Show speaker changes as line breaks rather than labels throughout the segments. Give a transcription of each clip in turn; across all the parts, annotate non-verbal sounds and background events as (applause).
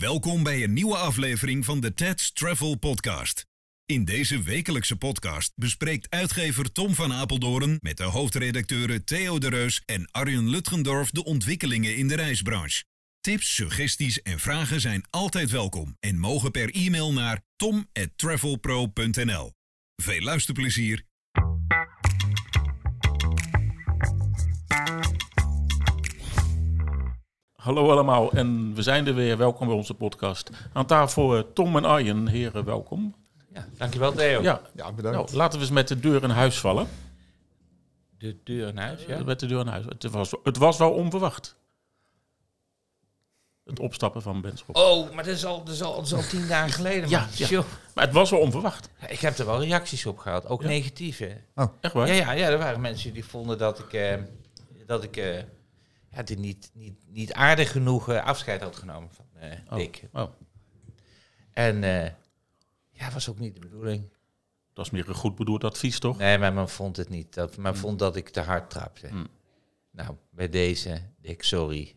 Welkom bij een nieuwe aflevering van de Ted's Travel Podcast. In deze wekelijkse podcast bespreekt uitgever Tom van Apeldoorn met de hoofdredacteuren Theo de Reus en Arjen Lutgendorf de ontwikkelingen in de reisbranche. Tips, suggesties en vragen zijn altijd welkom en mogen per e-mail naar tom@travelpro.nl. Veel luisterplezier.
Hallo allemaal en we zijn er weer. Welkom bij onze podcast. Aan tafel eh, Tom en Arjen. Heren, welkom.
Ja, dankjewel Theo.
Ja,
Ja, bedankt.
nou, laten we eens met de deur in huis vallen.
De deur in huis, ja.
Met de deur in huis. Het was, het was wel onverwacht. Het opstappen van Benschop.
Oh, maar dat is al, dat is al, dat is al tien dagen geleden.
Ja, ja. Maar het was wel onverwacht.
Ik heb er wel reacties op gehad, ook
Ja.
negatieve.
Echt waar?
Ja, ja, ja, er waren mensen die vonden dat ik, eh, dat ik eh, ja, die niet, niet, niet aardig genoeg eh, afscheid had genomen van
Oh.
Dick.
Oh,
En eh ja, was ook niet de bedoeling.
dat is meer een goed bedoeld advies, toch?
Nee, maar men vond het niet. Dat, men vond dat ik te hard trapte.
Hmm.
Nou, bij deze, Dick, sorry.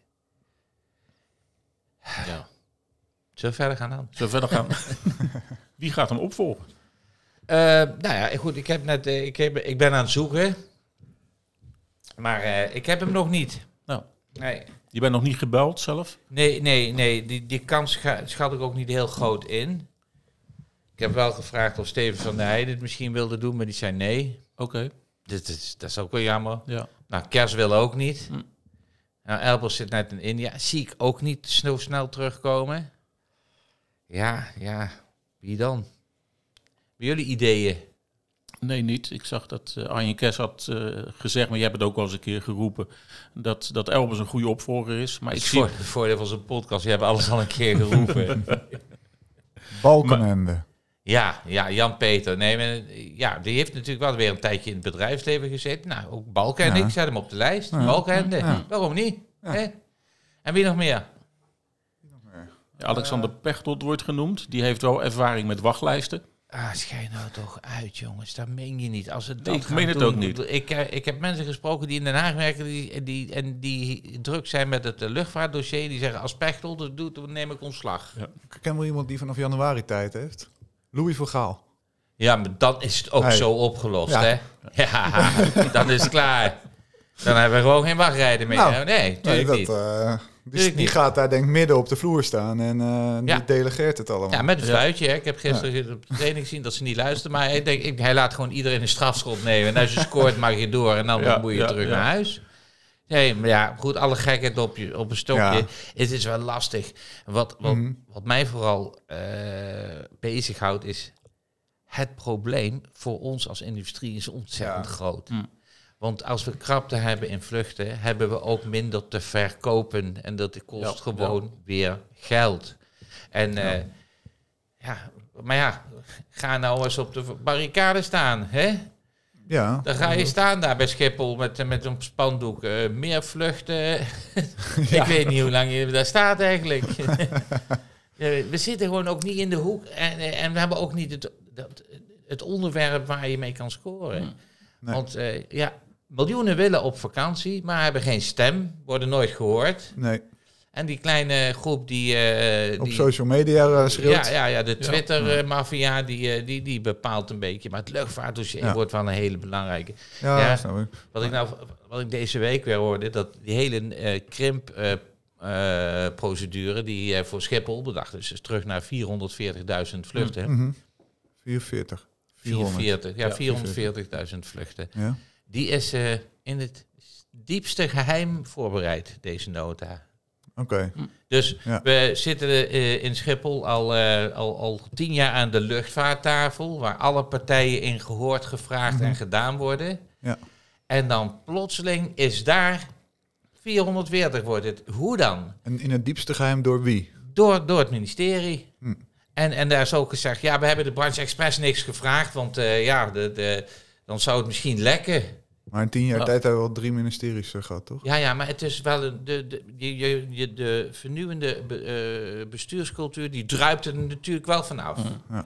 Ja.
Zullen we verder gaan dan?
Zullen we verder gaan? (laughs) Wie gaat hem opvolgen?
Nou ja, goed, ik, heb net, ik, heb, ik ben aan het zoeken. Maar ik heb hem nog niet. Nee,
je bent nog niet gebeld zelf?
nee, nee, nee die, die kans scha- schat ik ook niet heel groot in. Ik heb wel gevraagd of Steven van der Heijden het misschien wilde doen, maar die zei nee.
Oké,
Dit is, dat is ook wel jammer.
ja.
Nou, Kers wil ook niet.
Hm.
Nou, Elbers zit net in India. Zie ik ook niet snel, snel terugkomen. Ja, ja. Wie dan? Bij jullie ideeën?
Nee, niet. Ik zag dat eh, Arjen Kers had eh, gezegd, maar jij hebt het ook al eens een keer geroepen, dat, dat Elbers een goede opvolger is. Maar
Het
ik
is
zie...
voor, het voordeel van zo'n podcast. Je hebt alles al een keer geroepen. (laughs)
Balkenende.
ja, ja, Jan-Peter. Nee, maar, ja, die heeft natuurlijk wel weer een tijdje in het bedrijfsleven gezeten. Nou, ook Balken en
Ja.
ik zet hem op de lijst.
Ja.
Balkenende.
Ja.
Waarom niet? Hè? En wie nog meer?
Ja, Alexander Pechtold wordt genoemd. Die heeft wel ervaring met wachtlijsten.
Ah, schijn nou toch uit, jongens. Dat meen je niet. Als het
Nee,
dat
ik meen het
doen-
ook niet.
Ik, eh, ik heb mensen gesproken die in Den Haag werken die, die, en die druk zijn met het eh, luchtvaartdossier. Die zeggen, als Pechtold het doet, dan neem ik ontslag.
Ik ken wel iemand die vanaf januari tijd heeft. Louis van Gaal.
Ja, maar dan is het ook
Hey.
zo opgelost,
Ja.
hè? Ja, (laughs) dan is het klaar. Dan hebben we gewoon geen wachtrijden meer.
Nou,
nee,
Nee,
natuurlijk
dat,
niet.
eh, die,
Tuurlijk
die
niet.
gaat daar denk ik midden op de vloer staan en eh,
Ja.
die delegeert het allemaal.
Ja, met een fluitje. Hè. Ik heb gisteren op de training gezien dat ze niet luisteren. Maar hij, denk, ik, hij laat gewoon iedereen een strafschop nemen. En als je scoort mag je door en dan
Ja,
moet je
ja,
terug
ja.
naar huis. Nee, maar ja, goed, alle gekheid op, je, op een stokje.
Ja.
Het is wel lastig. Wat, wat,
Mhm.
wat mij vooral eh bezighoudt is... Het probleem voor ons als industrie is ontzettend
Ja.
groot.
Mm.
Want als we krapte hebben in vluchten, hebben we ook minder te verkopen. En dat kost
Ja,
gewoon weer geld. En ja. ja, maar ja, ga nou eens op de barricade staan. Hè?
Ja,
Dan ga je staan daar bij Schiphol met, met een spandoek. eh, meer vluchten. (laughs) Ik weet niet hoe lang je daar staat eigenlijk. (laughs) We zitten gewoon ook niet in de hoek. En, eh, en we hebben ook niet het, dat, het onderwerp waar je mee kan scoren.
Nee.
Want eh, ja, miljoenen willen op vakantie, maar hebben geen stem. Worden nooit gehoord.
nee.
En die kleine groep die... eh,
Op
die
social media eh, schreeuwt.
ja, ja, ja, de Twitter-maffia die, eh, die, die bepaalt een beetje. Maar het luchtvaartdossier
Ja.
wordt wel een hele belangrijke.
Ja,
Ja.
snap ik.
Wat ik nou, wat ik deze week weer hoorde, dat die hele eh, krimp eh, eh, procedure die voor Schiphol bedacht is, is terug naar 440.000 vluchten.
Mhm. 44. 400.
44, ja,
Ja,
440.000 vluchten.
Ja.
Die is eh, in het diepste geheim voorbereid, deze nota.
Oké.
Dus
Ja.
we zitten eh, in Schiphol al, eh, al, al tien jaar aan de luchtvaarttafel, waar alle partijen in gehoord, gevraagd en gedaan worden.
Ja.
En dan plotseling is daar 440 wordt het. Hoe dan?
En in het diepste geheim door wie?
Door, door het ministerie.
Hm.
En, en daar is ook gezegd, ja, we hebben de branche expres niks gevraagd, want ja, de, de, dan zou het misschien lekken.
Maar in tien jaar
Ja.
tijd hebben we al drie ministeries eh, gehad, toch?
Ja, ja, maar het is wel een, de, de, je, je, je- de vernieuwende be- eh, bestuurscultuur, die druipt er natuurlijk wel vanaf.
Ja.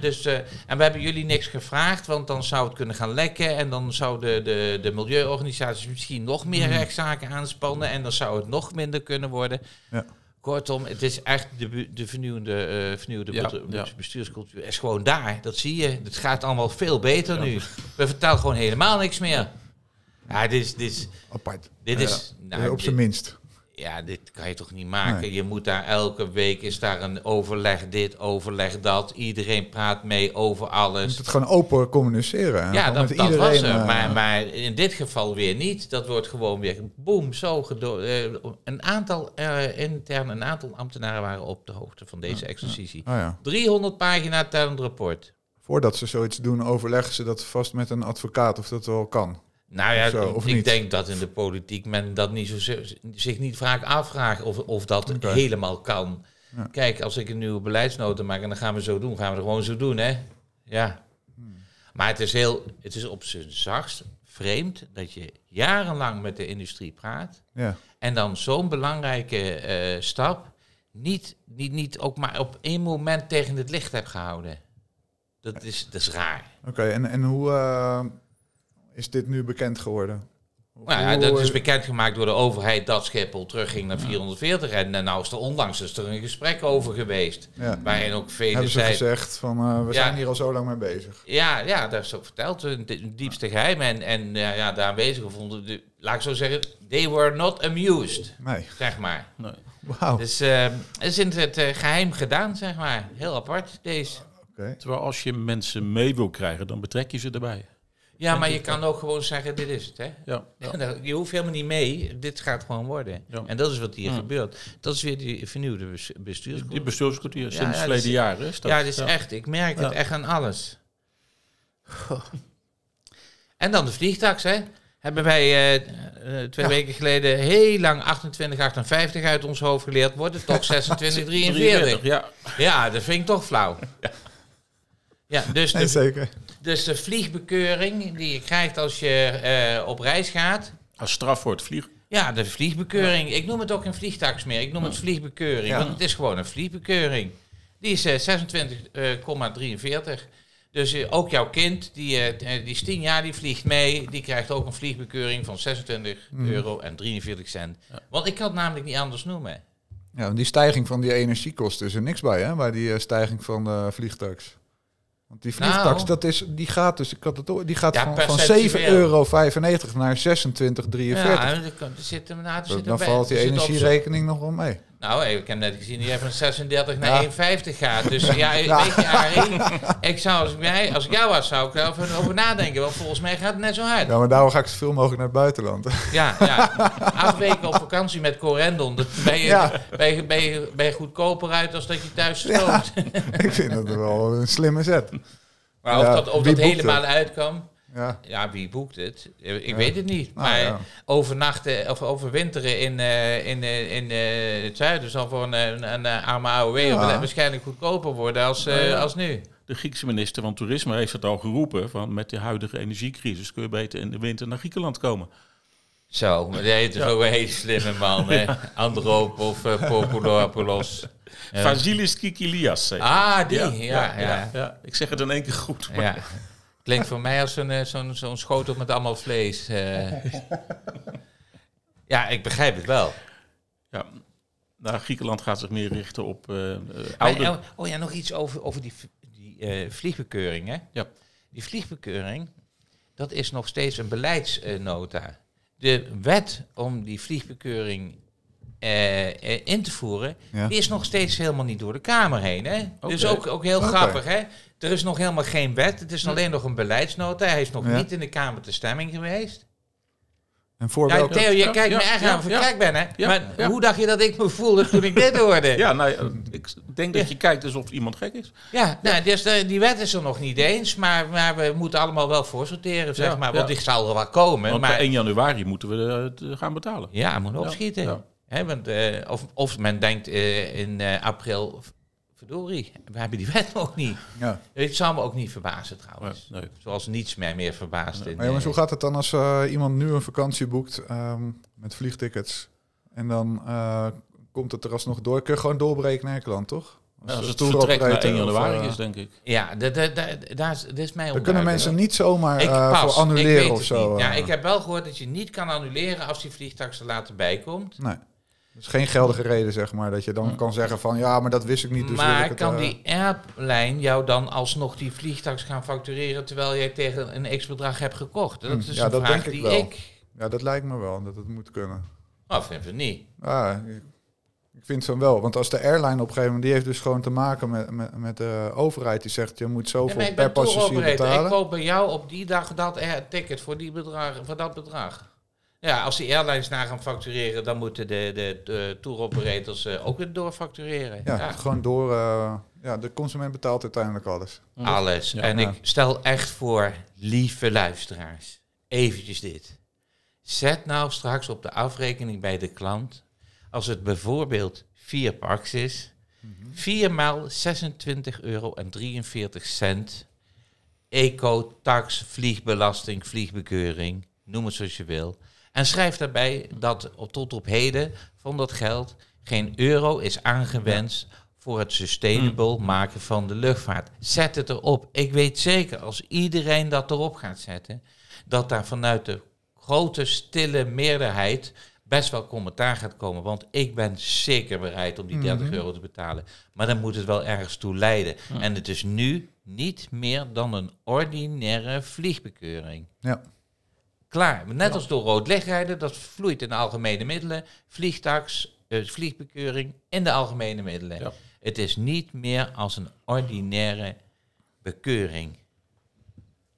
Dus, eh, en we hebben jullie niks gevraagd, want dan zou het kunnen gaan lekken. En dan zouden de, de milieuorganisaties misschien nog meer rechtszaken aanspannen. En dan zou het nog minder kunnen worden.
Ja.
Kortom, het is echt de, de vernieuwende, eh vernieuwde
Ja,
bedru-
ja.
bestuurscultuur. is gewoon daar. Dat zie je. Het gaat allemaal veel beter nu. We vertellen gewoon helemaal niks meer. Ja, dit is... Dit is,
Apart.
dit is nou,
op zijn minst.
Ja, dit kan je toch niet maken?
Nee.
Je moet daar elke week, is daar een overleg dit, overleg dat. Iedereen praat mee over
Je
alles.
moet het gewoon open communiceren. hè.
Ja, dat, was er.
eh,
Maar, maar in dit geval weer niet. Dat wordt gewoon weer boem, zo eh, Een aantal eh intern, een aantal ambtenaren waren op de hoogte van deze exercitie.
oh ja.
300 pagina tellend rapport.
Voordat ze zoiets doen, overleggen ze dat vast met een advocaat of dat wel kan.
Nou ja,
Of zo, of
ik
niet?
denk dat in de politiek men dat niet zo, zich niet vaak afvraagt of, of dat helemaal kan.
Ja.
Kijk, als ik een nieuwe beleidsnota maak en dan gaan we zo doen, gaan we er gewoon zo doen, hè? Ja.
Hmm.
Maar het is heel, het is op zijn zachtst vreemd dat je jarenlang met de industrie praat
Ja.
en dan zo'n belangrijke eh, stap niet, niet, niet ook maar op één moment tegen het licht hebt gehouden. Dat is, dat is raar.
Oké, en, en hoe eh, is dit nu bekend geworden?
Nou ja, dat is bekendgemaakt door de overheid dat Schiphol terugging naar 440. En eh, nou is er onlangs is er een gesprek over geweest.
Ja.
Waarin ook velen
Hebben ze gezegd van eh, we
Ja.
zijn hier al zo lang mee bezig.
Ja, ja, dat is ook verteld. Een di- diepste geheim. En, en ja, ja, de aanwezigen vonden... De, laat ik zo zeggen, they were not amused.
Nee,
Zeg maar.
Nee.
wauw.
Dus eh, het is in het eh, geheim gedaan, zeg maar. Heel apart, deze.
Oké.
Terwijl als je mensen mee wil krijgen, dan betrek je ze erbij.
Ja, maar je kan ook gewoon zeggen, dit is het, hè.
Ja, ja.
Je hoeft helemaal niet mee. Dit gaat gewoon worden.
Ja.
En dat is wat hier gebeurt. Dat is weer die vernieuwde bes- bestuurscultuur.
Die bestuurscultuur
Ja,
sinds verleden
dat is-
dat.
Ja, dit is echt. Ik merk het echt aan alles. En dan de vliegtax, hè. Hebben wij eh, eh, twee weken geleden heel lang 28,58 uit ons hoofd geleerd. Wordt het toch (laughs) 26,43?
Ja,
Ja, dat vind ik toch flauw. Ja, dus
Nee,
de,
zeker.
dus de vliegbekeuring die je krijgt als je eh, op reis gaat.
als straf voor het vliegen.
Ja, de vliegbekeuring. Ik noem het ook geen vliegtax meer. Ik noem het vliegbekeuring.
Ja.
Want het is gewoon een vliegbekeuring. Die is eh, 26,43. Dus eh, ook jouw kind, die, eh, die is 10 jaar, die vliegt mee. Die krijgt ook een vliegbekeuring van 26 euro en 43 cent. Want ik kan het namelijk niet anders noemen.
Ja, die stijging van die energiekosten is er niks bij, hè? Bij die eh, stijging van de vliegtax. Want die vliegtax,
Nou.
dat is, die gaat dus, ik had het, die gaat
Ja,
van, van
percentueel.
7,95 euro naar 26,43.
Ja, kan- er zit hem nou,
dan
erbij-
valt die
er
energierekening nog wel mee.
Nou, ik heb net gezien dat jij van (laughs) 36 naar
Ja.
51 gaat. Dus (laughs) ja,
Ja.
weet je, Arie, ik zou, als, ik, mij- als ik jou was, zou ik daar over, over nadenken. Want volgens mij gaat het net zo hard.
Ja, maar daarom ga ik zoveel mogelijk naar het buitenland.
Ja, ja. (laughs) Acht weken op vakantie met Corendon. Dat ben je,
Ja.
ben je, ben je, ben je goedkoper uit als dat je thuis stoomt.
ik vind dat wel een slimme zet.
Maar of dat, of dat helemaal uitkwam,
Ja,
ja, wie boekt het? Ik
Ja.
weet het niet.
Nou,
Maar
ja.
overnachten of overwinteren in, eh, in, eh, in eh, het zuiden zal voor een, een, een arme AOW
Ja.
waarschijnlijk goedkoper worden als, eh,
Nou ja.
als nu.
De Griekse minister van Toerisme heeft het al geroepen. Van met de huidige energiecrisis kun je beter in de winter naar Griekenland komen.
Zo, maar die is ook een hele slimme man. hè? Androop of uh, Populopoulos.
Vasilis Kikilias. hij.
Ah, die. Ja, ja, ja.
Ik zeg het in één keer goed. maar-
ja. Klinkt voor mij als zo'n eh, zo'n zo'n schotel met allemaal vlees. eh. (laughs) ja, ik begrijp het wel.
Ja. Nou, Griekenland gaat zich meer richten op eh,
Maar,
oude...
eh, oh ja, nog iets over, over die, die eh, vliegbekeuring. Hè?
Ja.
Die vliegbekeuring, dat is nog steeds een beleidsnota. De wet om die vliegbekeuring in te voeren,
Ja.
die is nog steeds helemaal niet door de Kamer heen. Hè? Dus
Oké.
ook, ook heel grappig. Hè? Er is nog helemaal geen wet, het is alleen nog een beleidsnota. Hij is nog
Ja.
niet in de Kamer te stemming geweest.
en voor
Ja,
welke...
Theo, je
Ja,
kijkt
ja,
me erg
ja,
aan of ik
ja.
gek ben, hè?
Ja,
maar
ja.
hoe dacht je dat ik me voelde toen ik dit hoorde? (laughs)
Ja, nou, ik denk dat je kijkt alsof iemand gek is.
Ja, nou, dus de, die wet is er nog niet eens, maar, maar we moeten allemaal wel voorsorteren, zeg
Ja,
maar.
ja.
Want die zal er wel komen.
Want
maar,
per 1 januari moeten we eh, het gaan betalen.
Ja, moet opschieten. Want, eh, of, of men denkt eh, in eh, april, verdorie, we hebben die (laughs) wet nog niet.
Ja.
Het zal me ook niet verbazen trouwens.
Nee.
Zoals niets mij meer verbaast. in,
Maar jongens,
eh,
hoe gaat het dan als eh, iemand nu een vakantie boekt ehm, met vliegtickets? En dan eh, komt het er alsnog door. Kun je gewoon doorbreken naar Engeland, toch?
Ja, als het vertrek naar
operator
1
of,
januari is, denk ik.
Ja, dat, dat, dat, daar is, is mij
Dan kunnen mensen niet zomaar
Ik
eh,
pas,
voor
ik
annuleren
weet
of
het
zo.
niet. Ja, ik heb wel gehoord dat je niet kan annuleren als die vliegtax er later bij komt.
Nee. Is geen geldige reden, zeg maar, dat je dan kan zeggen van ja, maar dat wist ik niet. Dus ik
maar
het,
kan
eh,
die airline jou dan alsnog die vliegtuig gaan factureren terwijl jij tegen een x-bedrag hebt gekocht? Dat
Hmm,
is
ja,
een
dat
vraag
denk ik
die
wel.
ik...
Ja, dat lijkt me wel, dat het moet kunnen.
Oh, vind ik niet.
Ja, ik- ik vind van wel. Want als de airline op een gegeven moment, die heeft dus gewoon te maken met, met, met de overheid. Die zegt, je moet zoveel
ik
per passagier
operator. Ik
betalen.
koop bij jou op die dag dat ticket voor, die bedrag, voor dat bedrag. Ja, als die airlines na gaan factureren, dan moeten de, de, de tour operators eh, ook het doorfactureren.
Ja,
Ja.
gewoon door... eh, ja, de consument betaalt uiteindelijk alles.
Alles.
Ja.
en
Ja.
ik stel echt voor, lieve luisteraars, eventjes dit. Zet nou straks op de afrekening bij de klant, als het bijvoorbeeld vier paks is, 4 maal 26 euro en 43 cent. Eco, tax, vliegbelasting, vliegbekeuring, noem het zoals je wil. En schrijf daarbij dat tot op heden van dat geld geen euro is aangewenst voor het sustainable maken van de luchtvaart. Zet het erop. Ik weet zeker, als iedereen dat erop gaat zetten, dat daar vanuit de grote stille meerderheid best wel commentaar gaat komen. Want ik ben zeker bereid om die 30 euro te betalen. Maar dan moet het wel ergens toe leiden. En het is nu niet meer dan een ordinaire vliegbekeuring.
Ja.
Klaar. Net als door rood licht rijden, dat vloeit in de algemene middelen. Vliegtax, eh, vliegbekeuring in de algemene middelen.
Ja.
Het is niet meer als een ordinaire bekeuring.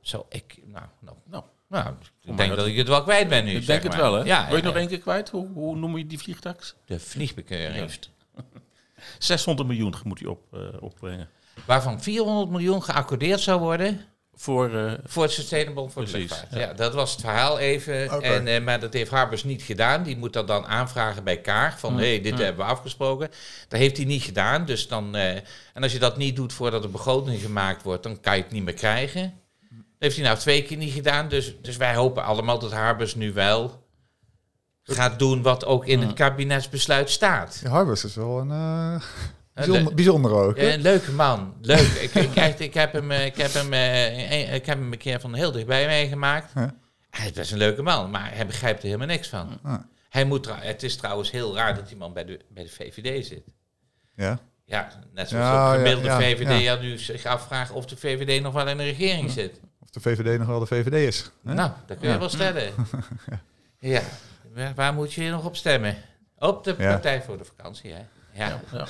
Zo, ik, nou, nou,
Nou,
nou ik
maar
denk
dat-
dat ik het wel kwijt ben nu.
ik denk het wel, hè?
Ja,
Wil je nog één keer kwijt? Hoe, hoe noem je die vliegtax?
De vliegbekeuring.
Juist. (laughs) 600 miljoen moet hij op, eh, opbrengen.
Waarvan 400 miljoen geaccordeerd zou worden
Voor, eh,
voor het Sustainable voor de
Precies,
luchtvaart.
ja.
Ja. dat was het verhaal even.
Oké.
En, eh, maar dat heeft Harbers niet gedaan. Die moet dat dan aanvragen bij Kaag. Van, hé, hey, dit hebben we afgesproken. Dat heeft hij niet gedaan. Dus dan, eh, en als je dat niet doet voordat de begroting gemaakt wordt, dan kan je het niet meer krijgen. Dat heeft hij nou twee keer niet gedaan. Dus, dus wij hopen allemaal dat Harbers nu wel gaat doen wat ook in het kabinetsbesluit staat.
Ja, Harbers is wel een bijzonder, bijzonder ook.
een leuke man. Leuk. ik, ik, echt, ik, heb hem, eh, ik, heb hem, eh, een- ik heb hem een keer van heel dichtbij meegemaakt.
Ja.
Hij is best een leuke man, maar hij begrijpt er helemaal niks van. Hij moet het is trouwens heel raar dat die man bij de, bij de VVD zit.
Ja.
Ja, net zoals
Ja,
de gemiddelde
ja,
VVD
ja.
nu zich afvraagt of de VVD nog wel in de regering zit.
Of de VVD nog wel de VVD is. hè?
Nou, dat kun je wel stellen. (laughs) ja, waar, waar moet je nog op stemmen? Op de. Partij voor de Vakantie, hè? Ja.
ja.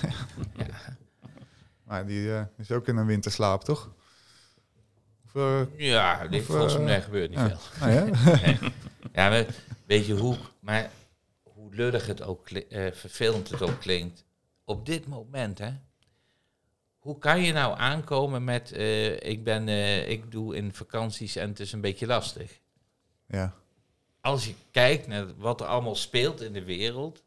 (laughs)
Maar die eh, is ook in een winterslaap, toch? Of, eh,
Ja,
Of,
volgens
eh,
mij gebeurt niet
ja.
veel.
nou ja. (laughs)
Nee. Ja, maar weet je hoe, maar hoe lullig het ook eh, vervelend het ook klinkt. Op dit moment, hè. Hoe kan je nou aankomen met, eh, ik, ben, eh, ik doe in vakanties en het is een beetje lastig.
ja.
Als je kijkt naar wat er allemaal speelt in de wereld,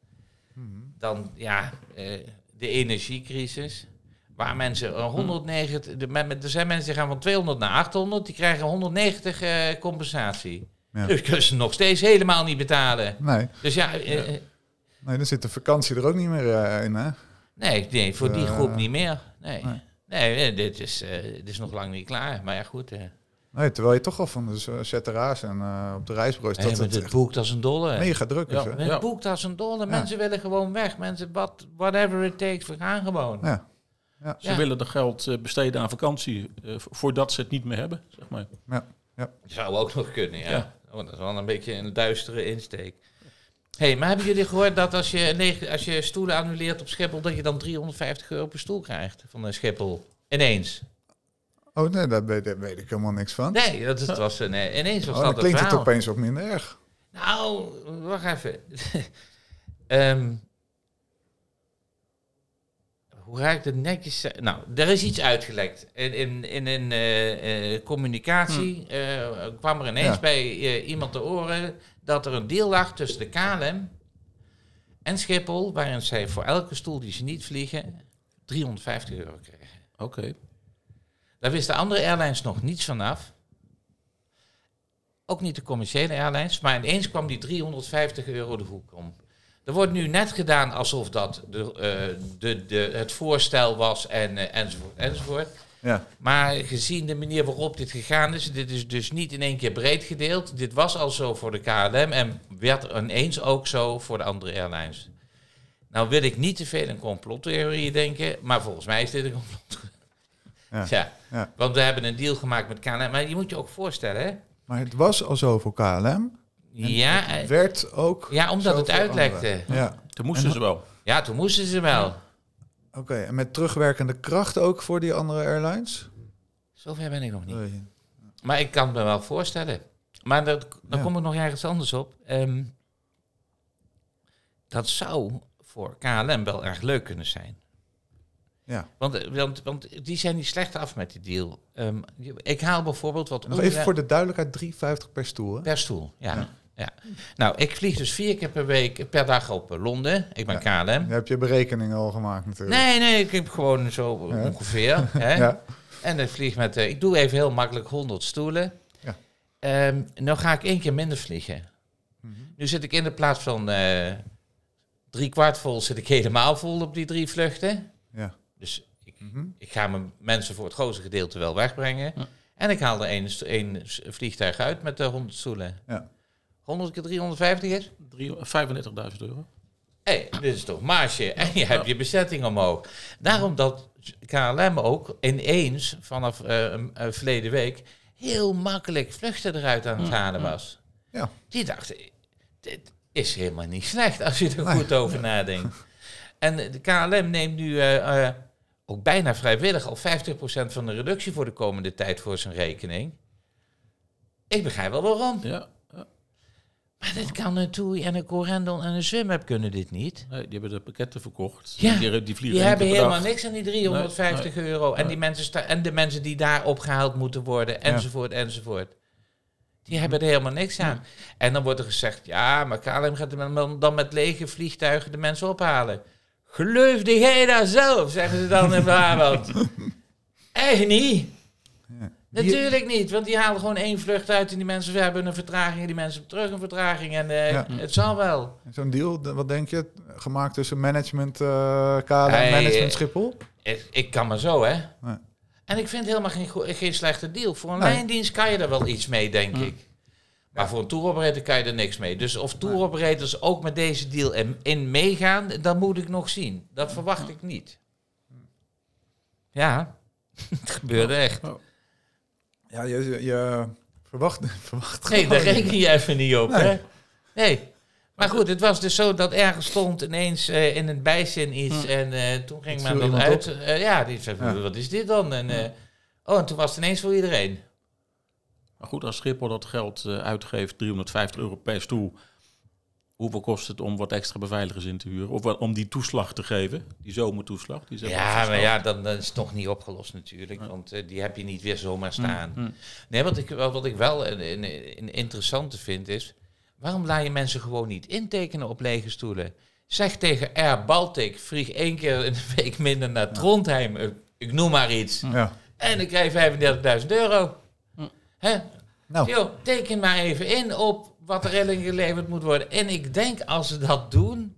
dan ja, eh, de energiecrisis. Waar mensen een 190, de, er zijn mensen die gaan van 200 naar 800, die krijgen 190 eh, compensatie.
Ja.
Dus kunnen ze nog steeds helemaal niet betalen.
Nee,
Dus ja, eh,
nee, dan zit de vakantie er ook niet meer in, hè?
nee, nee, voor die groep niet meer. Nee,
nee.
nee. dit, is, dit is nog lang niet klaar. Maar ja, goed.
Nee, terwijl je toch al van de z- ZRA's en eh, op de reisbureaus...
nee,
dat het
boekt als een dolle.
mega druk is,
Ja.
hè?
Het
Ja.
boekt als een dolle.
Ja.
Mensen willen gewoon weg. Mensen, what, whatever it takes, we gaan gewoon.
Ja.
Ze
Ja.
willen de geld eh, besteden aan vakantie eh, vo- voordat ze het niet meer hebben, zeg maar.
Zou ook nog kunnen, ja.
Ja.
Oh, dat is wel een beetje een duistere insteek. hey, maar hebben jullie gehoord dat als je, als je stoelen annuleert op Schiphol, dat je dan 350 euro per stoel krijgt van de Schiphol? Ineens.
Oh nee, daar weet, daar weet ik helemaal niks van.
Nee, dat, het was een, eh, ineens was
oh,
dat
dan
het
klinkt het opeens wat minder erg.
Nou, wacht even. (laughs) Ehm, hoe ga ik dat netjes? Nou, er is iets uitgelekt. In, in, in een eh, eh, communicatie eh, kwam er ineens
Ja.
bij eh, iemand te oren dat er een deal lag tussen de KLM en Schiphol, waarin zij voor elke stoel die ze niet vliegen 350 euro kregen.
Oké.
Daar wisten andere airlines nog niets vanaf. Ook niet de commerciële airlines. Maar ineens kwam die 350 euro de hoek om. Er wordt nu net gedaan alsof dat de, eh, de, de, het voorstel was en, eh, enzovoort, enzovoort.
Ja,
Maar gezien de manier waarop dit gegaan is, dit is dus niet in één keer breed gedeeld. Dit was al zo voor de KLM en werd ineens ook zo voor de andere airlines. Nou wil ik niet te veel in complottheorieën denken, maar volgens mij is dit een (laughs) complot.
Ja.
Want we hebben een deal gemaakt met KLM. Maar je moet je ook voorstellen, hè?
Maar het was al zo voor KLM.
Ja, eh,
Werd ook.
ja omdat
zo
het
voor
uitlekte.
Ja.
Toen moesten
En-
ze wel.
Ja, toen moesten ze wel.
Oké, en met terugwerkende kracht ook voor die andere airlines?
Zover ben ik nog niet.
Nee.
Maar ik kan het me wel voorstellen. Maar dat, dan
Ja.
kom ik nog ergens anders op. Ehm, dat zou voor KLM wel erg leuk kunnen zijn.
Ja.
Want, want, want die zijn niet slecht af met die deal. Ehm, ik haal bijvoorbeeld wat
Nog even voor de duidelijkheid, 3,50 per stoel. Hè?
per stoel. Ja.
Ja.
Ja. Nou, ik vlieg dus vier keer per week, per dag op eh, Londen. Ik ben KLM.
Je hebt je berekeningen al gemaakt natuurlijk.
Nee, nee, ik heb gewoon zo
Ja.
ongeveer. (laughs) Hè?
Ja.
En ik vlieg met, eh, ik doe even heel makkelijk 100 stoelen.
Ja.
Ehm, nou ga ik één keer minder vliegen.
Mhm.
Nu zit ik in de plaats van eh drie kwart vol, zit ik helemaal vol op die drie vluchten.
Ja.
Dus ik,
Mhm.
ik ga mijn mensen voor het grootste gedeelte wel wegbrengen.
Ja.
En ik haal er één, vliegtuig uit met de 100 stoelen.
Ja.
100 keer 350 is?
Drie- 35.000 euro.
Hé, dit is toch marge. En je hebt je bezetting omhoog. Daarom dat KLM ook ineens vanaf eh, eh, verleden week heel makkelijk vluchten eruit aan het halen was.
Ja.
Die dachten, dit is helemaal niet slecht als je er goed over nadenkt. En de KLM neemt nu eh, eh, ook bijna vrijwillig al 50% van de reductie voor de komende tijd voor zijn rekening. Ik begrijp wel waarom.
Ja.
Maar dit kan een TUI en een Corendon en een Zwimweb kunnen dit niet.
Nee, die hebben de pakketten verkocht.
Ja,
die, die vliegen
Die hebben helemaal
dag.
niks aan die 350 euro. En, die mensen sta- en de mensen die daar opgehaald moeten worden, enzovoort, enzovoort. Die hebben er helemaal niks aan. En dan wordt er gezegd, ja, maar KLM gaat dan met lege vliegtuigen de mensen ophalen. Geloofde jij daar zelf, zeggen ze dan in (laughs) Brabant. Echt niet.
Ja.
Natuurlijk niet, want die halen gewoon één vlucht uit en die mensen hebben een vertraging en die mensen hebben terug een vertraging en eh,
Ja.
het zal wel.
Zo'n deal, de- wat denk je? Gemaakt tussen management eh KLM en management
eh,
Schiphol?
Ik, ik kan maar zo, hè. En ik vind helemaal geen, geen slechte deal. Voor een
Nee.
lijndienst kan je er wel iets mee, denk ik. Maar voor een touroperator kan je er niks mee. Dus of touroperators ook met deze deal in, in meegaan, dat moet ik nog zien. Dat verwacht ik niet. Ja, (laughs) het gebeurde echt.
Ja, je, je, verwacht, (laughs) verwacht
Nee, daar reken je even niet op,
Nee.
hè? Nee. Maar goed, het was dus zo dat ergens stond ineens eh, in een bijzin iets. En eh, toen ging men dat
iemand
uit. Eh, ja, die zei,
Ja.
wat is dit dan? En, oh, en toen was het ineens voor iedereen.
Maar goed, als Schiphol dat geld eh, uitgeeft, 350 euro per stoel, hoeveel kost het om wat extra beveiligers in te huren? Of wat, om die toeslag te geven, die zomertoeslag? Die
Ja, maar ja, dan, dan is het nog niet opgelost natuurlijk. Want eh, die heb je niet weer zomaar staan.
hm.
Nee, wat ik, wat ik wel een, een, een interessante vind is... waarom laat je mensen gewoon niet intekenen op lege stoelen? Zeg tegen Air Baltic, vlieg één keer in de week minder naar Trondheim. Ik, ik noem maar iets.
Ja.
En dan krijg je 35.000 euro. Hè?
Nou,
Yo, teken maar even in op wat er in geleverd moet worden. En ik denk als ze dat doen,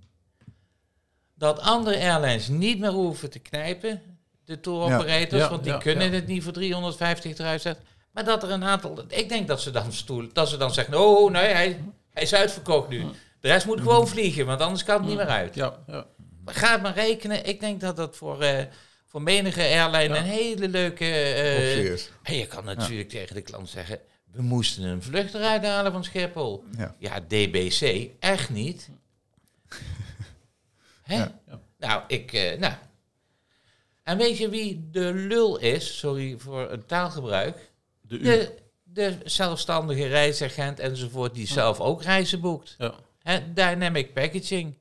dat andere airlines niet meer hoeven te knijpen, de tour operators,
Ja, ja,
want die
ja,
kunnen het niet voor 350 eruit zetten. Maar dat er een aantal, ik denk dat ze dan stoelen, dat ze dan zeggen, oh nee, hij, hij is uitverkocht nu. De rest moet gewoon vliegen, want anders kan het niet meer uit.
Ja, ja.
Maar Ga het maar rekenen. Ik denk dat dat voor, eh, voor menige airline een hele leuke... eh, en je kan natuurlijk tegen de klant zeggen... we moesten een vlucht eruit halen van Schiphol.
Ja.
DBC, echt niet. (laughs) Hè? Nou, ik... eh, nou. En weet je wie de lul is? Sorry voor het taalgebruik.
De U.
De, de zelfstandige reisagent enzovoort... die zelf ook reizen boekt.
Ja.
Hè, dynamic packaging.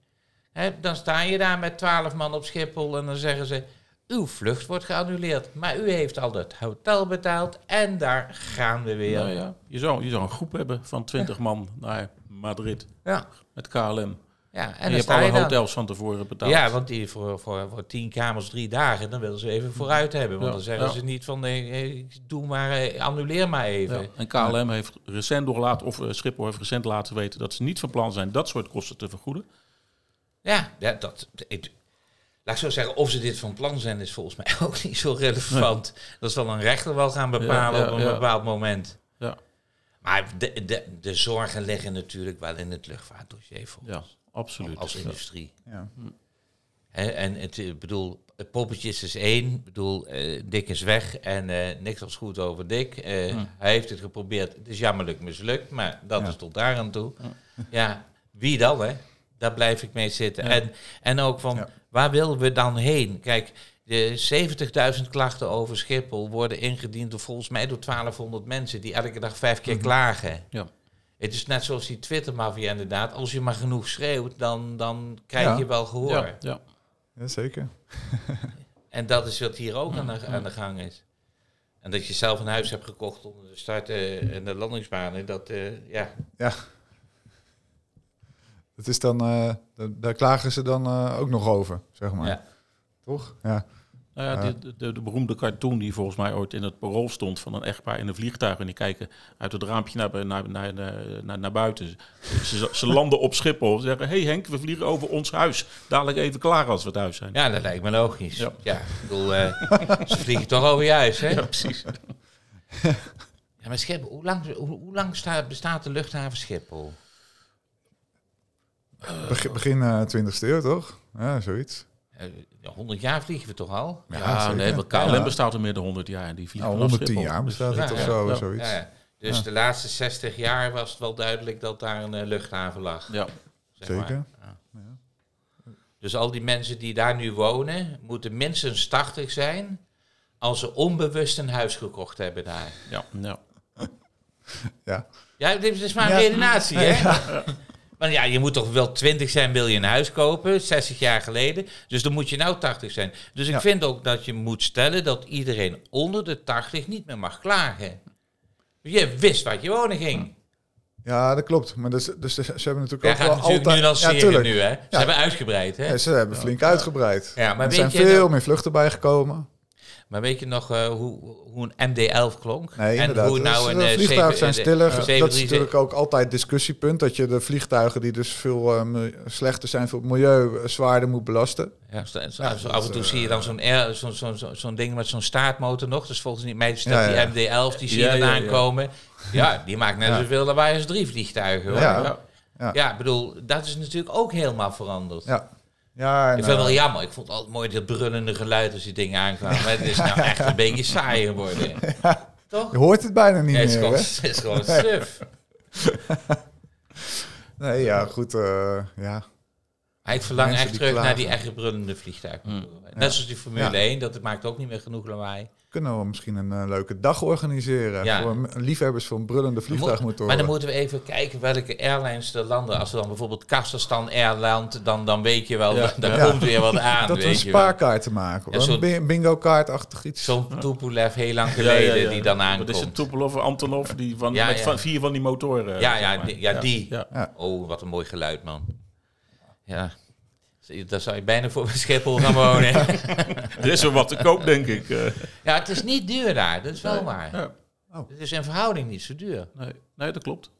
Dan sta je daar met twaalf man op Schiphol en dan zeggen ze... uw vlucht wordt geannuleerd, maar u heeft al het hotel betaald en daar gaan we weer.
Nou ja, je, zou, je zou een groep hebben van 20 man naar Madrid
Ja,
met KLM.
ja
En,
en,
je
dan
hebt alle
je
hotels van tevoren betaald.
Ja, want die voor, voor, voor tien kamers drie dagen, dan willen ze even vooruit hebben. Want
Ja,
dan zeggen
ja.
ze niet van, eh, doe maar, eh, annuleer maar even.
Ja, En KLM heeft recent doorgelaten, of eh, Schiphol heeft recent laten weten dat ze niet van plan zijn dat soort kosten te vergoeden.
Ja, ja dat. Ik, laat ik zo zeggen, of ze dit van plan zijn, is volgens mij (laughs) ook niet zo relevant. Dat zal een rechter wel gaan bepalen
Ja, ja,
op een
ja.
bepaald moment.
Ja,
Maar de, de, de zorgen liggen natuurlijk wel in het luchtvaartdossier voor
ja absoluut.
als industrie.
Ja.
En, en het, ik bedoel, het poppetjes is één. Ik bedoel, eh, Dick is weg en eh, niks was goed over Dick. Eh. Hij heeft het geprobeerd. Het is jammerlijk mislukt, maar dat
Ja.
is tot daar aan toe. Ja, wie dan, hè? Daar blijf ik mee zitten.
Ja.
En, en ook van,
Ja.
waar willen we dan heen? Kijk, de 70.000 klachten over Schiphol worden ingediend door volgens mij door 1200 mensen die elke dag vijf keer klagen.
Ja.
Het is net zoals die Twitter-mafia inderdaad. Als je maar genoeg schreeuwt, dan, dan krijg
Ja.
je wel gehoor.
Ja, ja.
Jazeker. (laughs)
En dat is wat hier ook aan de, aan de gang is. En dat je zelf een huis hebt gekocht onder de start eh, en de landingsbanen, dat, eh, ja.
Ja. Het is dan, eh, da- daar klagen ze dan eh, ook nog over, zeg maar.
ja.
Toch? Ja.
Nou ja,
Ja.
de, de, de beroemde cartoon die volgens mij ooit in het parool stond van een echtpaar in een vliegtuig. En die kijken uit het raampje naar, naar, naar, naar, naar, naar buiten. Ze, ze landen op Schiphol. Ze zeggen, hey Henk, we vliegen over ons huis. Dadelijk even klaar als we thuis zijn.
ja, dat lijkt me logisch. Ja,
Ja.
ik bedoel, eh, ze vliegen toch over je huis, hè?
Ja, precies.
Ja, maar Schiphol, hoe lang, hoe, hoe lang staat, bestaat de luchthaven Schiphol?
Begin, begin eh 20e eeuw, toch? Ja, zoiets.
Eh, 100 jaar vliegen we toch al?
Ja, nee, want KLM
Ja.
bestaat al meer dan 100 jaar. En die vliegen
Nou,
vanaf
110
Schiphol.
jaar bestaat
Dus-
het
Ja,
of
ja,
zo,
ja.
zoiets.
Ja, ja. Dus
Ja.
de laatste 60 jaar was het wel duidelijk dat daar een eh, luchthaven lag.
Ja,
zeg.
Zeker.
Dus al die mensen die daar nu wonen, moeten minstens 80 zijn als ze onbewust een huis gekocht hebben daar.
ja, ja. (laughs)
Ja.
Ja, dit is maar een
Ja.
redenatie, hè? (laughs) Want ja, je moet toch wel 20 zijn, wil je een huis kopen, 60 jaar geleden. Dus dan moet je nou 80 zijn. Dus ik
Ja.
vind ook dat je moet stellen dat iedereen onder de 80 niet meer mag klagen. Je wist wat je wonen ging.
Ja, dat klopt. Maar dus, dus ze hebben natuurlijk ook wel
natuurlijk
altijd... ja,
nu, hè? Ze
Ja.
hebben uitgebreid, hè?
Ja, ze hebben flink uitgebreid.
Ja, maar
er zijn
je
veel meer vluchten bijgekomen.
Maar weet je nog eh, hoe, hoe een MD-11 klonk?
Nee,
en
inderdaad.
hoe nou
Dus,
een
de
eh,
vliegtuigen zijn stiller.
eh,
dat is
737
natuurlijk ook altijd discussiepunt. Dat je de vliegtuigen die dus veel eh, mil- slechter zijn voor het milieu eh, zwaarder moet belasten.
Ja, sta- zo-
Ja,
zo
dat,
af en toe
eh,
zie je dan zo'n zo'n zo'n ding met zo'n staartmotor nog. Dus volgens mij is dat
Ja, ja.
die MD-11, die zie je dan
ja.
aankomen. Ja, die maakt net zoveel lawaai als drie vliegtuigen. Hoor.
Ja.
Ja. Bedoel, dat is natuurlijk ook helemaal veranderd.
Ja. Ja, en,
Ik vind het wel
eh,
jammer. Ik vond het altijd mooi dat brullende geluid als die dingen aankwamen. Maar het is nou echt een (laughs) beetje saai geworden. Toch?
je hoort het bijna niet
Nee, het
meer.
gewoon, het is gewoon suf. (laughs)
Nee, ja, goed. eh, ja.
Ik verlang echt terug naar die echt brullende vliegtuigen.
Mm.
Net zoals die Formule
Ja.
1, dat maakt ook niet meer genoeg lawaai.
Kunnen we misschien een eh, leuke dag organiseren
Ja.
voor liefhebbers van brullende vliegtuigmotoren.
Maar dan moeten we even kijken welke airlines er landen. Als er dan bijvoorbeeld Kazachstan Airland, dan, dan weet je wel,
Ja.
da- daar
Ja.
komt weer wat (laughs) aan.
dat we een
weet je wel.
spaarkaart maken.
Ja,
een
zo'n-
bi- bingo-kaartachtig iets.
Zo'n Tupolev heel lang geleden die dan aankomt.
Dat is het Tupolov Antonov die van,
Ja,
met van vier van die motoren.
Ja,
zeg
ja, die- ja, die.
Ja.
Oh, wat een mooi geluid, man. Ja. Daar zou je bijna voor (laughs) Schiphol gaan wonen. (laughs)
Er is er wat te koop, denk ik. eh.
ja, het is niet duur daar, dat is wel waar.
Ja.
Het is in verhouding niet zo duur.
Nee, nee, dat klopt.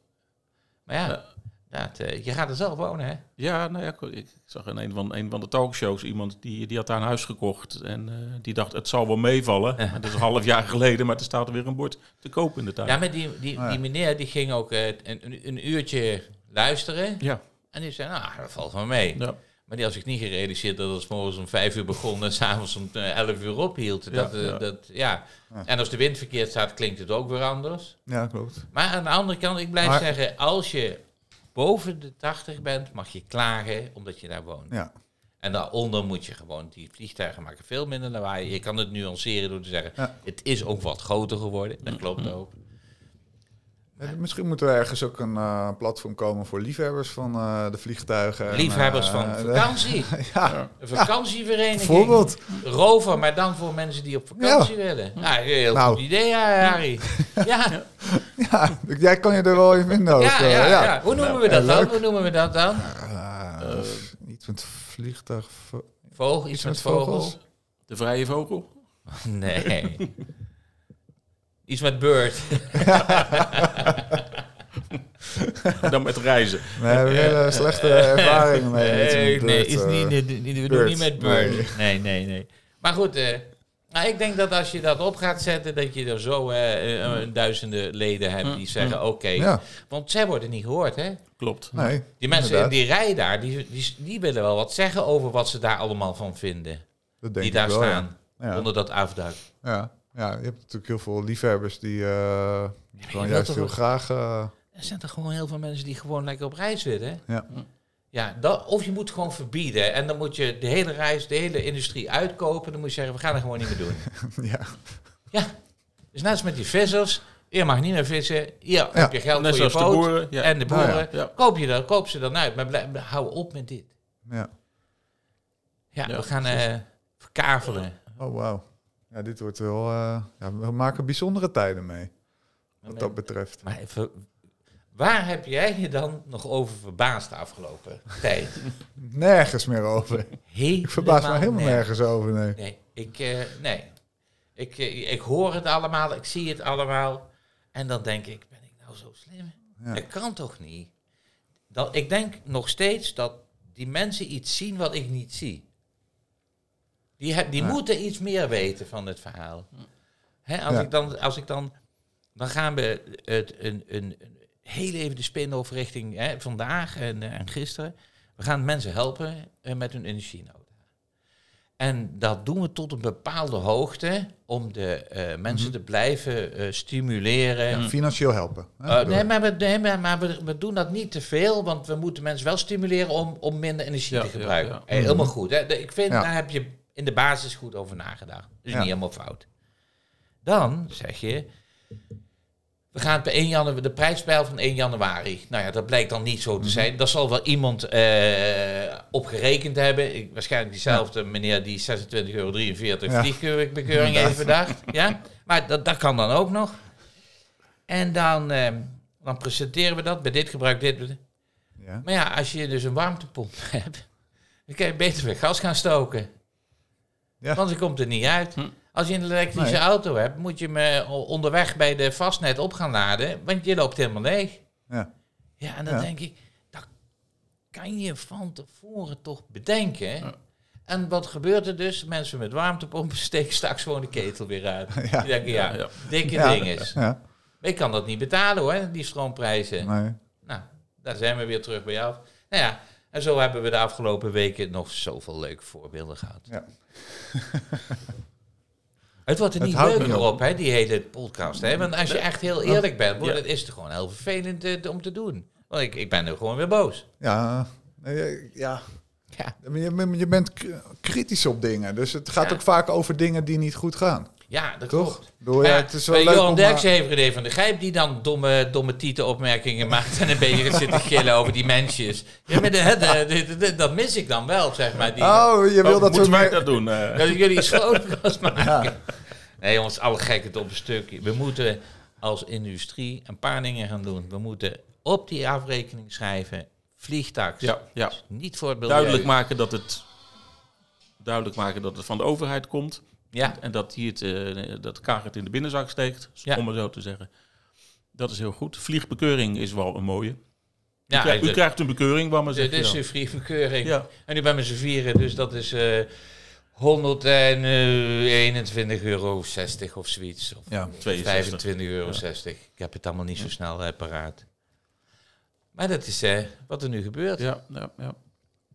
Maar ja,
Ja.
eh, je gaat er zelf wonen, hè?
Ja, nou ja, ik, zag in een van, een van de talkshows iemand die, die had daar een huis gekocht. En eh, die dacht, het zal wel meevallen. Dat is een half jaar geleden, maar er staat er weer een bord te koop in de tuin.
Ja, maar die, die,
Oh
die meneer die ging ook eh, een, een, een uurtje luisteren.
ja.
En die zei, nou, dat valt wel mee.
ja.
Maar die had zich niet gerealiseerd dat het 's morgens om vijf uur begon en s'avonds om eh, elf uur ophield. Dat, eh,
ja.
Dat, ja.
Ja.
En als de wind verkeerd staat, klinkt het ook weer anders.
Ja, klopt.
Maar aan de andere kant, ik blijf
Maar-
zeggen, als je boven de 80 bent, mag je klagen omdat je daar woont.
Ja.
En daaronder moet je gewoon, die vliegtuigen maken veel minder lawaai. Je kan het nuanceren door te zeggen,
Ja.
het is ook wat groter geworden. Dat klopt ook.
Eh, Misschien moeten we ergens ook een eh, platform komen voor liefhebbers van eh, de vliegtuigen. en,
Liefhebbers van
de-
vakantie. (laughs)
ja,
Een vakantievereniging.
bijvoorbeeld.
Rover, maar dan voor mensen die op vakantie willen. Nou, heel
Nou.
goed idee, ja, Harry. Ja, (laughs)
Ja, jij kan je er wel in vinden ook.
ja, ja, ja. Hoe noemen we dat
Ja,
dan? Hoe noemen we dat dan?
Eh, iets met vliegtuig. vo-
Vogel, iets met vogels?
De vrije vogel.
Nee. (laughs) Iets met bird.
En (laughs) dan met reizen.
We hebben hele slechte ervaringen mee.
Nee, nee,
eh.
niet, we doen niet met bird. Nee, nee, nee. Maar goed, eh, Nou, ik denk dat als je dat op gaat zetten, dat je er zo eh, eh, duizenden leden hebt die zeggen, oké.
Ja,
Want zij worden niet gehoord, hè?
Klopt.
nee.
Die mensen
inderdaad.
in die rij daar, die, die, die willen wel wat zeggen over wat ze daar allemaal van vinden.
Dat denk
die
ik
daar
wel,
staan,
Ja.
onder dat afdak.
Ja. Ja, je hebt natuurlijk heel veel liefhebbers die eh, gewoon juist heel graag... eh,
Er zijn toch gewoon heel veel mensen die gewoon lekker op reis willen.
ja.
Ja, dat, of je moet gewoon verbieden. En dan moet je de hele reis, de hele industrie uitkopen. Dan moet je zeggen, we gaan het gewoon niet meer doen. (laughs)
ja.
ja, dus net als met die vissers. Je mag niet meer vissen. Hier heb je geld
Net
voor je
zoals de
boot.
boeren. Ja.
En de
Nou ja.
boeren.
Ja.
Koop, je dat, koop ze dan uit. Maar blijf, hou op met dit.
ja.
Ja,
Ja,
we gaan eh verkavelen.
Oh, wauw. Ja, dit wordt wel... eh, ja, we maken bijzondere tijden mee, wat dat betreft.
Maar even, waar heb jij je dan nog over verbaasd de afgelopen (laughs) tijd?
Nergens meer over. Ik verbaas me helemaal nergens over, nee.
Nee, ik, eh, nee. Ik, eh, ik hoor het allemaal, ik zie het allemaal. En dan denk ik, ben ik nou zo slim?
Ja.
Dat kan toch niet? Dat, ik denk nog steeds dat die mensen iets zien wat ik niet zie. Die, die
Ja.
moeten iets meer weten van het verhaal. Hè, als,
Ja.
ik dan, als ik dan... Dan gaan we het, een, een, een heel even de spin-off richting hè, vandaag en, eh, en gisteren. We gaan mensen helpen eh, met hun energienota. En dat doen we tot een bepaalde hoogte om de eh, mensen te blijven eh, stimuleren.
Ja, financieel helpen. hè,
Uh, nee, maar, we, nee, maar, maar we, we doen dat niet te veel, want we moeten mensen wel stimuleren om, om minder energie
Ja,
te
ja,
gebruiken.
ja.
Hey, helemaal goed. Hè? De- Ik vind,
Ja.
daar heb je in de basis goed over nagedacht. Dus
Ja.
niet helemaal fout. Dan zeg je, we gaan per 1 januari, de prijspeil van 1 januari. Nou ja, dat blijkt dan niet zo
Mhm.
te zijn. Dat zal wel iemand eh opgerekend hebben. Ik, waarschijnlijk diezelfde meneer die 26,43 euro
Ja.
vliegbekeuring heeft bedacht. Ja? Maar dat, dat kan dan ook nog. En dan, eh, dan presenteren we dat. Bij dit gebruik dit.
Ja.
Maar ja, als je dus een warmtepomp (laughs) hebt, dan kan je beter met gas gaan stoken.
Ja.
Want dan komt het niet uit.
Hm.
Als je een elektrische
Nee.
auto hebt, moet je eh, onderweg bij de vastnet op gaan laden, want je loopt helemaal leeg.
Ja.
Ja, en dan
Ja.
denk ik, dat kan je van tevoren toch bedenken.
Ja.
En wat gebeurt er dus? Mensen met warmtepompen (laughs) steken straks gewoon de ketel weer uit. (laughs)
Ja.
Die denken, ja,
Ja, ja.
dikke
Ja.
ding is.
Ja,
Ik kan dat niet betalen hoor, die stroomprijzen.
nee.
Nou, daar zijn we weer terug bij jou. Nou ja, en zo hebben we de afgelopen weken nog zoveel leuke voorbeelden gehad.
Ja. (laughs)
Het wordt er niet leuker
op.
hè, die hele podcast. Hè? Want als je echt heel eerlijk bent, wordt
Ja.
het, is het gewoon heel vervelend eh, om te doen. Want ik, ik ben nu gewoon weer boos.
Ja, nee, ja.
Ja,
Je, je bent kritisch op dingen. Dus het gaat
Ja.
ook vaak over dingen die niet goed gaan.
Ja dat
Toch?
klopt.
Ja, het is wel leuk
Johan
om...
Derksen
eh,
heeft René van de Gijp die dan domme, domme tieten opmerkingen (laughs) maakt en een beetje gaat zitten gillen over die mensjes. Ja, maar de, de- de- de- dat mis ik dan wel, zeg maar. Die,
Oh, je wil
Oh,
dat
wij
meer...
dat doen? eh?
Dat jullie een schoonpas (laughs) maken.
Ja.
Nee jongens, alle gekheid op een stukje. We moeten als industrie een paar dingen gaan doen. We moeten op die afrekening schrijven, vliegtax.
Ja, ja.
Niet voor het milieu.
Duidelijk maken dat het duidelijk maken dat het van de overheid komt.
Ja,
En dat hier het, eh, dat Kaag het in de binnenzak steekt,
Ja.
om het zo te zeggen. Dat is heel goed. Vliegbekeuring is wel een mooie.
ja
u, krijgt, u
de-
krijgt een bekeuring, waar maar
Dit
zegt
is een vliegverkeuring.
Ja.
En nu bij met z'n vieren, dus dat is eh 121,60 euro of zoiets. Of
Ja,
62.
25,60 euro. Ik heb het allemaal niet zo snel eh, paraat. Maar dat is eh, wat er nu gebeurt.
Ja, ja, ja.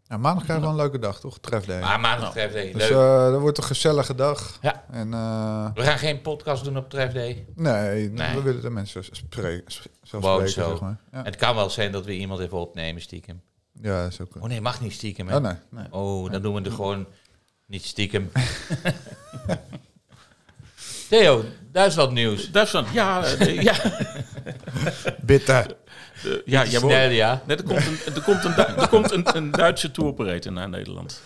Ja, maandag krijgen we een leuke dag, toch? Trefday.
Maar maandag trefday,
Dus
leuk.
eh dat wordt een gezellige dag.
Ja.
En eh,
We gaan geen podcast doen op trefday.
nee,
Nee.
we willen de mensen spreken.
Gewoon
spreken,
zo.
zeg maar. Ja,
Het kan wel zijn dat we iemand even opnemen, stiekem.
ja dat is ook...
Oh nee, mag niet stiekem. Hè?
Oh, nee. nee.
Oh, dan doen we het (laughs) gewoon niet stiekem. (laughs) Theo, Duitsland nieuws.
Duitsland, ja, eh, ja,
Bitter.
Ja, jij
Snel, ja.
Nee, er komt een, er komt een, er komt een, een Duitse tour operator naar Nederland.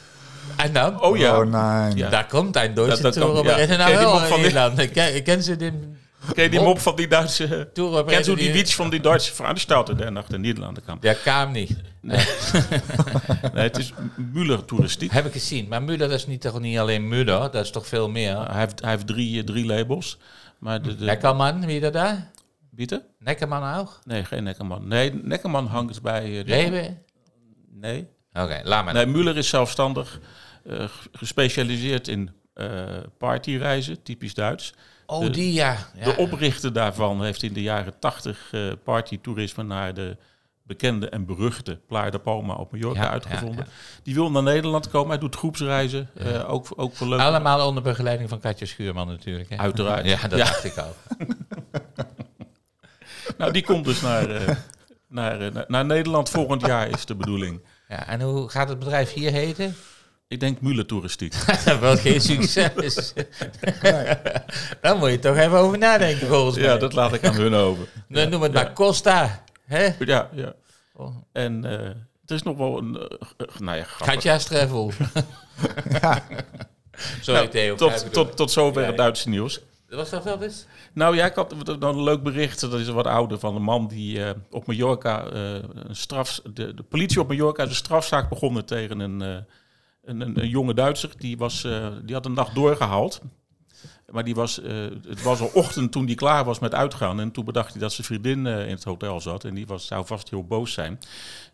En dan?
Oh ja,
Oh, nee.
Ja.
Daar komt een Duitse
Dat- dat
tour
komt,
op
ja.
in
Ken je die
nou
mop
wel
van
in
die-
Nederland. Ik ken, ken ze die
ken je die
Mop?
van die Duitse... Kent u die Witz van die Duitse Veranstalter der nach de Nederlanden kwam?
Ja, kwam niet. (laughs)
Nee, het is Müller Touristiek.
Heb ik gezien. Maar Müller, dat is niet, toch niet alleen Müller, dat is toch veel meer.
Hij heeft, hij heeft drie, eh, drie labels. Maar de, de,
Neckerman, wie dat daar?
Bieten?
Neckerman ook?
Nee, geen Neckerman. Nee, Neckerman hangt bij... eh, de-
Rewe?
Nee.
Oké, laat maar.
Nee, Müller is zelfstandig, eh, gespecialiseerd in eh, partyreizen, typisch Duits.
Oh,
de-
die ja. ja.
De oprichter daarvan heeft in de jaren 80 eh partytoerisme naar de bekende en beruchte Playa de Palma op Mallorca
Ja,
uitgevonden.
ja,
Die wil naar Nederland komen. Hij doet groepsreizen. eh, ook, ook voor leuke...
Allemaal onder begeleiding van Katja Schuurman natuurlijk. Hè?
Uiteraard. (laughs)
Ja, dat dacht ik al. (laughs)
Nou, die komt dus naar, eh, naar, eh, naar, naar Nederland volgend jaar, is de bedoeling.
Ja, en hoe gaat het bedrijf hier heten?
Ik denk Mule Toeristiek. (laughs)
Wel geen succes. Daar moet je toch even over nadenken volgens mij.
Ja, dat laat ik aan hun over.
Dan noem het maar Costa. Hè?
Ja, ja.
Oh.
En eh, er is nog wel een, eh, nou ja, grappig.
Katja's Travel. Sorry
Nou,
Theo.
tot, tot, tot zover
Ja,
het
ja.
Duitse nieuws.
Was dat wel eens?
Nou ja, ik had een leuk bericht, dat is wat ouder, van een man die eh, op Mallorca eh, een straf... De, de politie op Mallorca is een strafzaak begonnen tegen een, eh, een, een, jonge Duitser. Die, was, die had een nacht doorgehaald. Maar die was, eh, het was al ochtend toen hij klaar was met uitgaan. En toen bedacht hij dat zijn vriendin eh, in het hotel zat. En die was, zou vast heel boos zijn.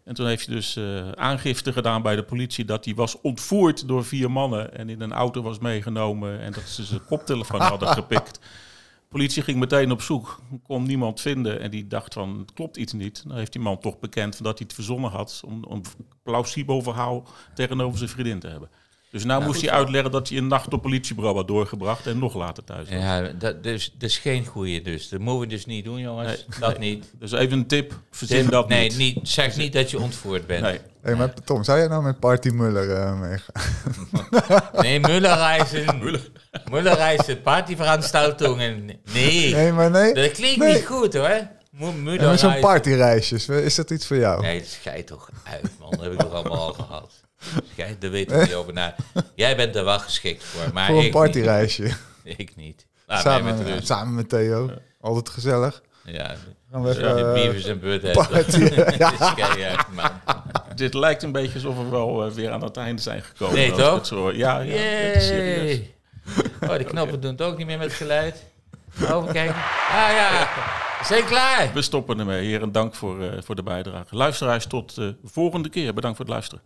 En toen heeft hij dus eh, aangifte gedaan bij de politie dat hij was ontvoerd door vier mannen. En in een auto was meegenomen. En dat ze zijn koptelefoon (laughs) hadden gepikt. De politie ging meteen op zoek, kon niemand vinden. En die dacht van, het klopt iets niet. Dan heeft die man toch bekend dat hij het verzonnen had... om, om een plausibel verhaal tegenover zijn vriendin te hebben. Dus nou moest hij uitleggen dat hij een nacht op politiebureau had doorgebracht... en nog later thuis was.
Ja, dat, dus, dat is geen goeie dus. Dat moeten we dus niet doen, jongens.
Nee,
dat niet.
Dus even een tip, verzin dat
nee,
niet.
Zeg niet dat je ontvoerd bent.
Nee.
Hey, maar Tom, zou jij nou met Party Muller eh, meegaan? (laughs)
Nee, Mullerreizen. (laughs) Mullerreizen, partyveranstaltungen. Nee,
Nee, maar nee.
dat klinkt
Nee.
niet goed hoor.
Ja, maar zo'n partyreisjes, is dat iets voor jou?
Nee, dat schijt toch uit, man. Dat heb ik toch allemaal al gehad. (laughs) Schijt, daar weet ik niet over na. Jij bent er wel geschikt voor, maar
voor een
ik
partyreisje.
niet. (laughs) Ik niet. Laat mij
samen,
met
samen met Theo. Altijd gezellig.
Ja,
Gaan we even,
de
eh,
en
party. (laughs)
Dit lijkt een beetje alsof we wel eh, weer aan het einde zijn gekomen.
Nee, toch?
zo. Ja, ja, serieus.
Yay. Oh, die knoppen doen het ook niet meer met geluid. Overkijken. Ah ja, we zijn klaar.
We stoppen ermee. Heren, dank voor, eh, voor de bijdrage. Luisteraars, tot de volgende keer. Bedankt voor het luisteren.